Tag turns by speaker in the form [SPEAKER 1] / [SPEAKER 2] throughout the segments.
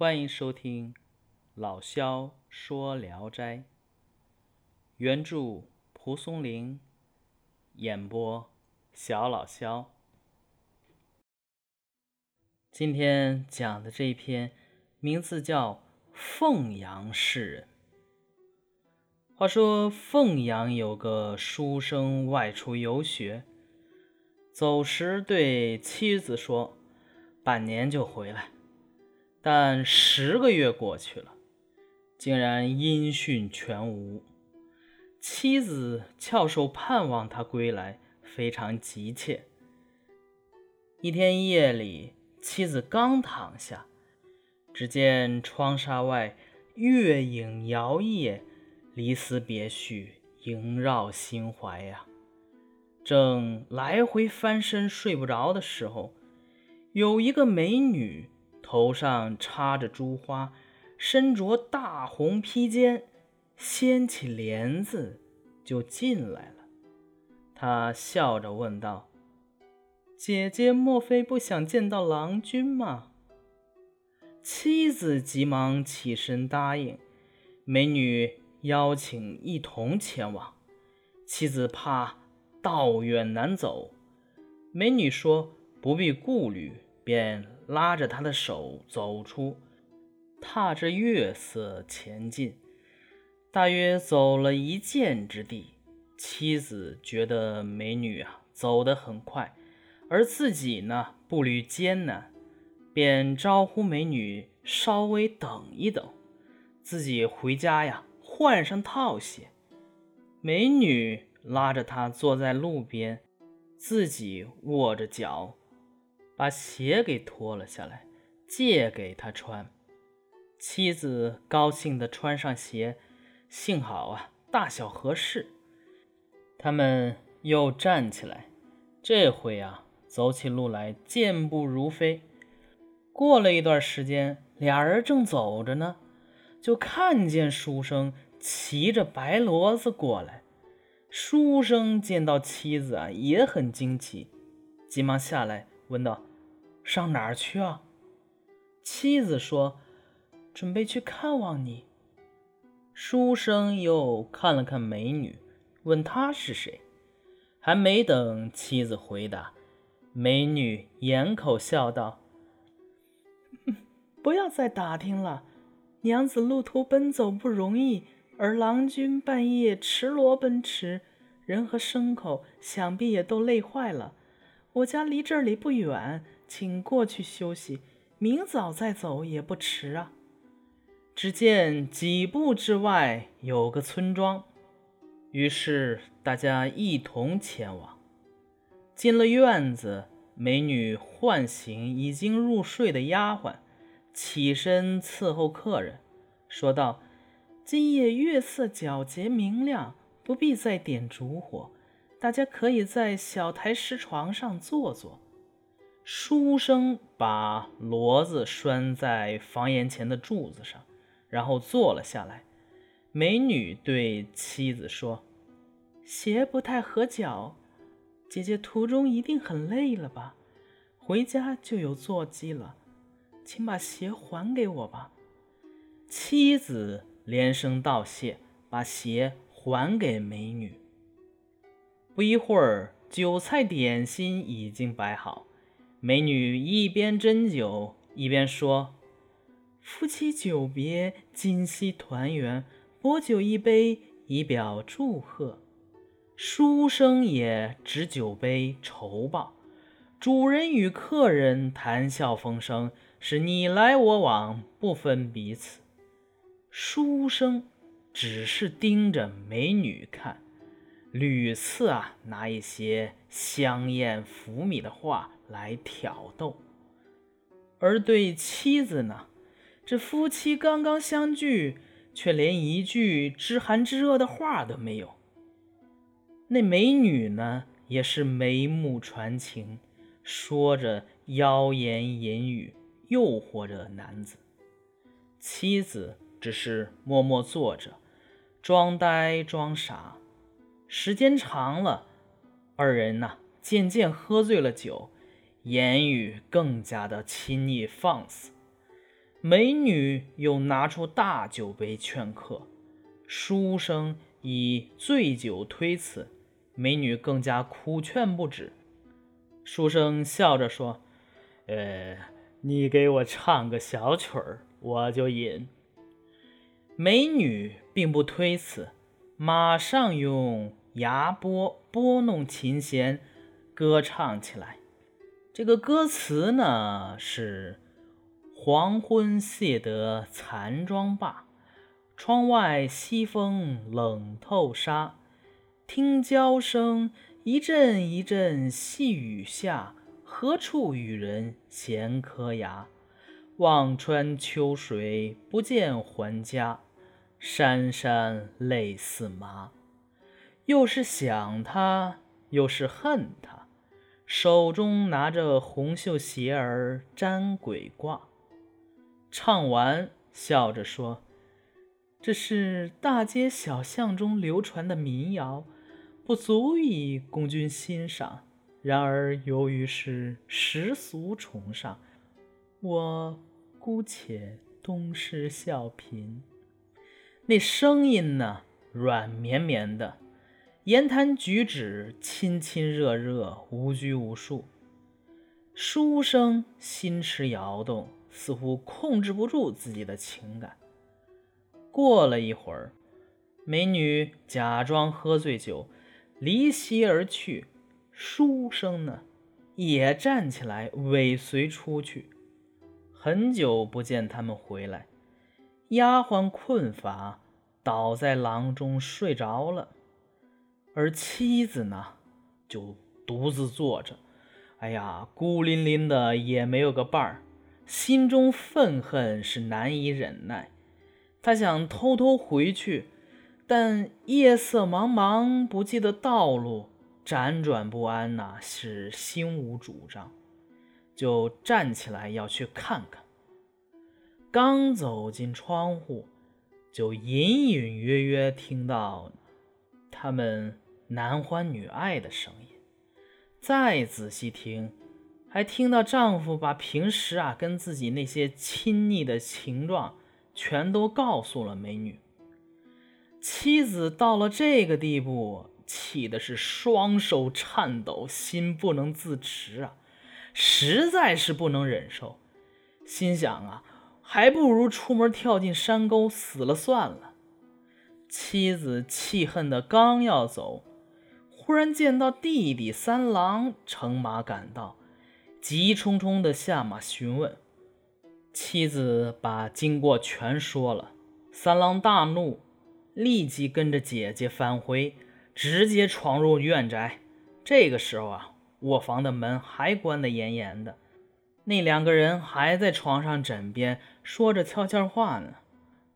[SPEAKER 1] 欢迎收听老萧说《聊斋》，原著蒲松龄，演播小老萧。今天讲的这一篇名字叫《凤阳士人》。话说凤阳有个书生外出游学，走时对妻子说：“半年就回来。”但十个月过去了，竟然音讯全无。妻子翘首盼望他归来，非常急切。一天夜里，妻子刚躺下，只见窗纱外月影摇曳，离思别绪萦绕心怀呀。正来回翻身睡不着的时候，有一个美女。头上插着珠花，身着大红披肩，掀起帘子就进来了。他笑着问道：“姐姐莫非不想见到郎君吗？”妻子急忙起身答应，美女邀请一同前往。妻子怕道远难走，美女说不必顾虑，便。拉着他的手走出，踏着月色前进。大约走了一箭之地，妻子觉得美女啊走得很快，而自己呢步履艰难，便招呼美女稍微等一等，自己回家呀换上套鞋。美女拉着他坐在路边，自己握着脚。把鞋给脱了下来，借给他穿。妻子高兴地穿上鞋，幸好啊，大小合适。他们又站起来，这回啊，走起路来健步如飞。过了一段时间，俩人正走着呢，就看见书生骑着白骡子过来。书生见到妻子啊，也很惊奇，急忙下来问道。上哪儿去啊？妻子说：“准备去看望你。”书生又看了看美女，问她是谁。还没等妻子回答，美女掩口笑道：“不要再打听了，娘子路途奔走不容易，而郎君半夜驰骡奔驰，人和牲口想必也都累坏了。我家离这里不远。”请过去休息，明早再走也不迟啊。只见几步之外有个村庄，于是大家一同前往。进了院子，美女唤醒已经入睡的丫鬟，起身伺候客人，说道：“今夜月色皎洁明亮，不必再点烛火，大家可以在小台石床上坐坐。”书生把骡子拴在房檐前的柱子上，然后坐了下来。美女对妻子说：“鞋不太合脚，姐姐途中一定很累了吧？回家就有坐骑了，请把鞋还给我吧。”妻子连声道谢，把鞋还给美女。不一会儿，酒菜点心已经摆好。美女一边斟酒，一边说：“夫妻久别，今夕团圆，薄酒一杯，以表祝贺。”书生也执酒杯酬报。主人与客人谈笑风生，是你来我往，不分彼此。书生只是盯着美女看，屡次啊拿一些香艳浮靡的话。来挑逗，而对妻子呢，这夫妻刚刚相聚，却连一句知寒知热的话都没有。那美女呢，也是眉目传情，说着妖言淫语，诱惑着男子。妻子只是默默坐着，装呆装傻。时间长了，二人呢，渐渐喝醉了酒。言语更加的亲昵放肆，美女又拿出大酒杯劝客，书生以醉酒推辞，美女更加苦劝不止。书生笑着说：“呃，你给我唱个小曲儿，我就饮。”美女并不推辞，马上用牙拨拨弄琴弦，歌唱起来。这个歌词呢是。黄昏谢得残妆罢，窗外西风冷透纱。听娇声一阵一阵细雨下，何处与人闲磕牙？望穿秋水不见还家，潸潸泪似麻。又是想他，又是恨他，手中拿着红绣鞋儿沾鬼挂。唱完，笑着说：“这是大街小巷中流传的民谣，不足以供君欣赏。然而由于是世俗崇尚，我姑且东施效颦。那声音呢，软绵绵的，言谈举止亲亲热热，无拘无束。书生心池摇动。”似乎控制不住自己的情感。过了一会儿，美女假装喝醉酒，离席而去。书生呢，也站起来尾随出去。很久不见他们回来，丫鬟困乏，倒在廊中睡着了，而妻子呢，就独自坐着。哎呀，孤零零的，也没有个伴儿。心中愤恨是难以忍耐，他想偷偷回去，但夜色茫茫，不记得道路，辗转不安呐，是心无主张，就站起来要去看看。刚走进窗户，就隐隐约约听到他们男欢女爱的声音，再仔细听。还听到丈夫把平时啊跟自己那些亲昵的情状全都告诉了美女。妻子到了这个地步，气的是双手颤抖，心不能自持啊，实在是不能忍受，心想啊，还不如出门跳进山沟死了算了。妻子气恨的刚要走，忽然见到弟弟三郎乘马赶到。急冲冲的下马询问，妻子把经过全说了。三郎大怒，立即跟着姐姐返回，直接闯入院宅。这个时候啊，卧房的门还关得严严的，那两个人还在床上枕边说着悄悄话呢。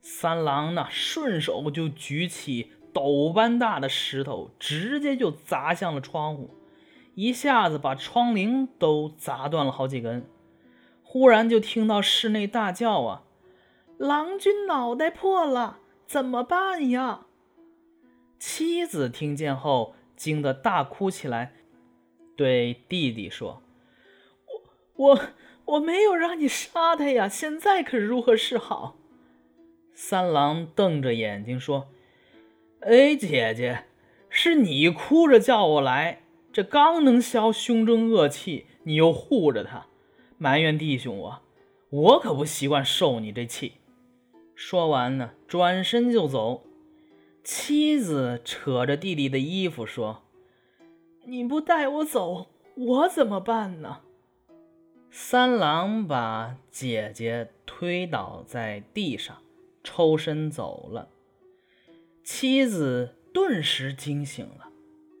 [SPEAKER 1] 三郎呢，顺手就举起斗般大的石头，直接就砸向了窗户。一下子把窗棂都砸断了好几根，忽然就听到室内大叫：“啊，郎君脑袋破了，怎么办呀？”妻子听见后惊得大哭起来，对弟弟说：“我我我没有让你杀他呀，现在可如何是好？”三郎瞪着眼睛说：“哎，姐姐，是你哭着叫我来。”这刚能消胸中恶气，你又护着他，埋怨弟兄啊！我可不习惯受你这气。说完呢，转身就走。妻子扯着弟弟的衣服说：“你不带我走，我怎么办呢？”三郎把姐姐推倒在地上，抽身走了。妻子顿时惊醒了，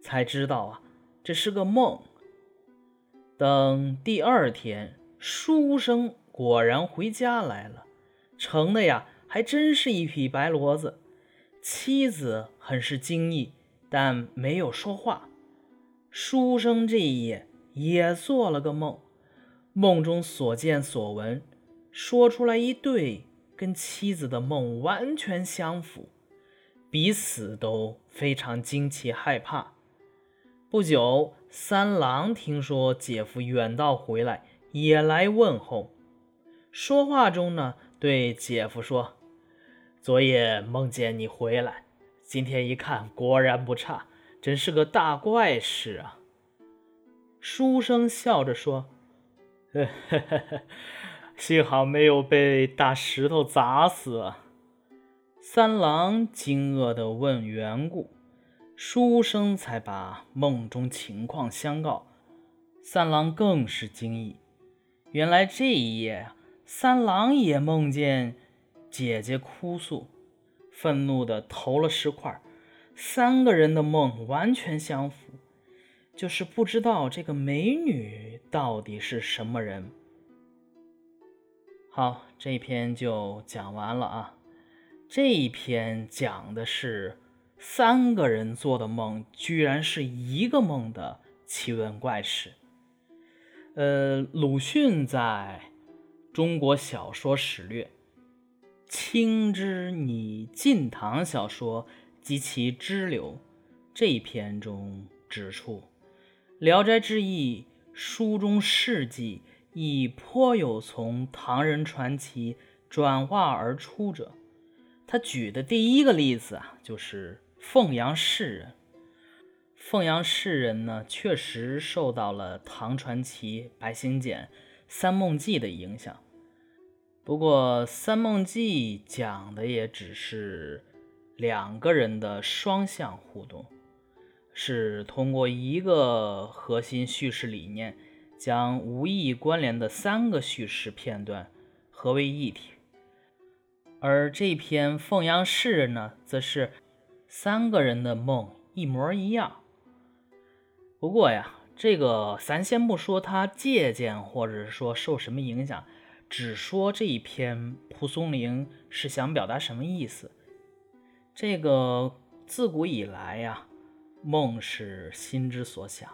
[SPEAKER 1] 才知道啊。这是个梦。等第二天，书生果然回家来了，乘的呀还真是一匹白骡子。妻子很是惊异，但没有说话。书生这一夜也做了个梦，梦中所见所闻说出来一对，跟妻子的梦完全相符，彼此都非常惊奇害怕。不久，三郎听说姐夫远道回来，也来问候。说话中呢，对姐夫说：“昨夜梦见你回来，今天一看，果然不差，真是个大怪事啊。”书生笑着说：“幸好没有被大石头砸死。”。”三郎惊愕地问缘故，书生才把梦中情况相告。三郎更是惊异，原来这一夜，三郎也梦见姐姐哭诉，愤怒地投了石块。三个人的梦完全相符，就是不知道这个美女到底是什么人。好，这篇就讲完了啊。这一篇讲的是三个人做的梦，居然是一个梦的奇闻怪事。呃，鲁迅在《中国小说史略》青之拟晋唐小说及其支流这一篇中指出，《聊斋志异》书中事迹亦颇有从唐人传奇转化而出者。他举的第一个例子啊，就是凤阳士人。凤阳士人呢，确实受到了唐传奇、白行简、三梦记的影响。不过，三梦记讲的也只是两个人的双向互动，是通过一个核心叙事理念，将无意义关联的三个叙事片段合为一体。而这篇凤阳市呢，则是三个人的梦一模一样。不过呀，这个咱先不说他借鉴，或者是说受什么影响，只说这一篇蒲松龄是想表达什么意思。这个自古以来呀，梦是心之所想。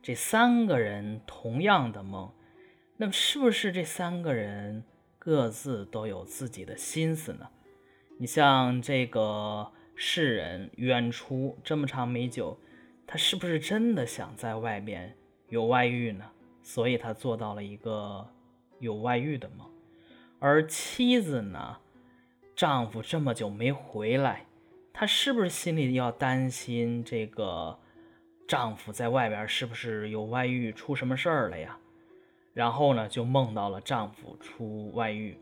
[SPEAKER 1] 这三个人同样的梦，那么是不是这三个人各自都有自己的心思呢？你像这个世人远出这么长没久。他是不是真的想在外边有外遇呢？所以他做到了一个有外遇的梦。而妻子呢，丈夫这么久没回来，她是不是心里要担心这个丈夫在外边是不是有外遇，出什么事儿了呀？然后呢，就梦到了丈夫出外遇。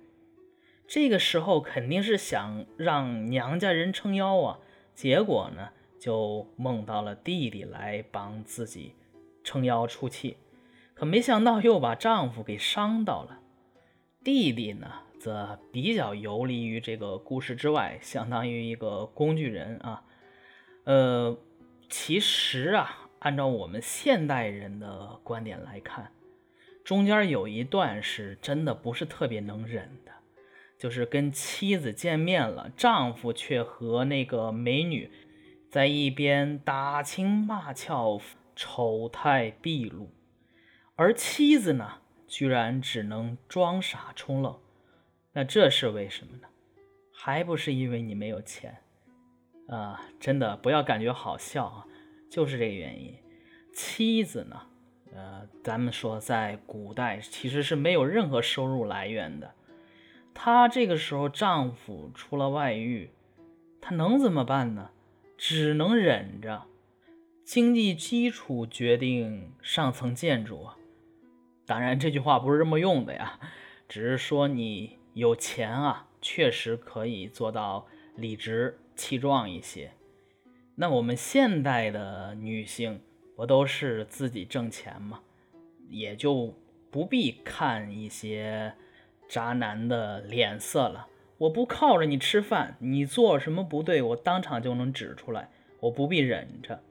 [SPEAKER 1] 这个时候肯定是想让娘家人撑腰啊，结果呢？就梦到了弟弟来帮自己撑腰出气，可没想到又把丈夫给伤到了。弟弟呢，则比较游离于这个故事之外，相当于一个工具人啊。呃，其实啊，按照我们现代人的观点来看，中间有一段是真的不是特别能忍的，就是跟妻子见面了，丈夫却和那个美女。在一边打情骂俏、丑态毕露，而妻子呢，居然只能装傻充愣。那这是为什么呢？还不是因为你没有钱啊！真的不要感觉好笑啊，就是这个原因。妻子呢，呃，咱们说在古代其实是没有任何收入来源的。她这个时候丈夫出了外遇，她能怎么办呢？只能忍着，经济基础决定上层建筑啊。当然，这句话不是这么用的呀，只是说你有钱啊，确实可以做到理直气壮一些。那我们现代的女性不都是自己挣钱吗？也就不必看一些渣男的脸色了。我不靠着你吃饭，你做什么不对，我当场就能指出来，我不必忍着。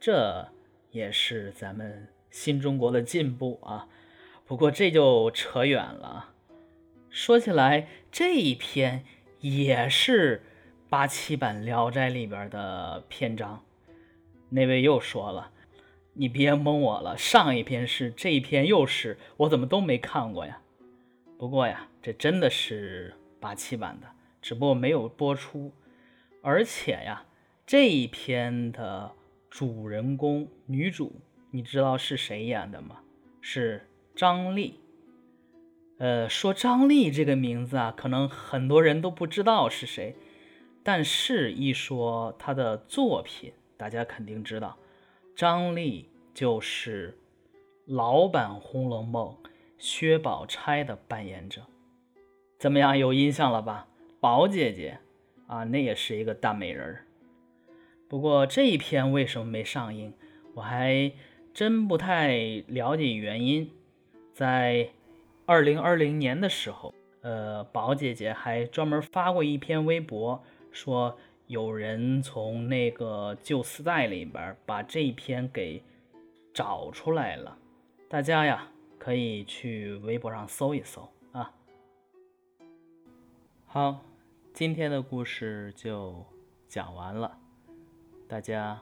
[SPEAKER 1] 这也是咱们新中国的进步啊。不过这就扯远了。说起来，这一篇也是八七版《聊斋》里边的篇章。那位又说了，你别蒙我了，上一篇是，这一篇又是，我怎么都没看过呀？不过呀，这真的是。八七版的，只不过没有播出，而且呀，这一篇的主人公女主，你知道是谁演的吗？是张丽。呃，说张丽这个名字啊，可能很多人都不知道是谁，但是一说她的作品，大家肯定知道，张力就是老版《红楼梦》薛宝钗的扮演者。怎么样，有印象了吧？宝姐姐啊，那也是一个大美人儿。不过这一篇为什么没上映，我还真不太了解原因。在二零二零年的时候，呃，宝姐姐还专门发过一篇微博，说有人从那个旧丝带里边把这篇给找出来了。大家呀，可以去微博上搜一搜啊。好，今天的故事就讲完了，大家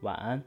[SPEAKER 1] 晚安。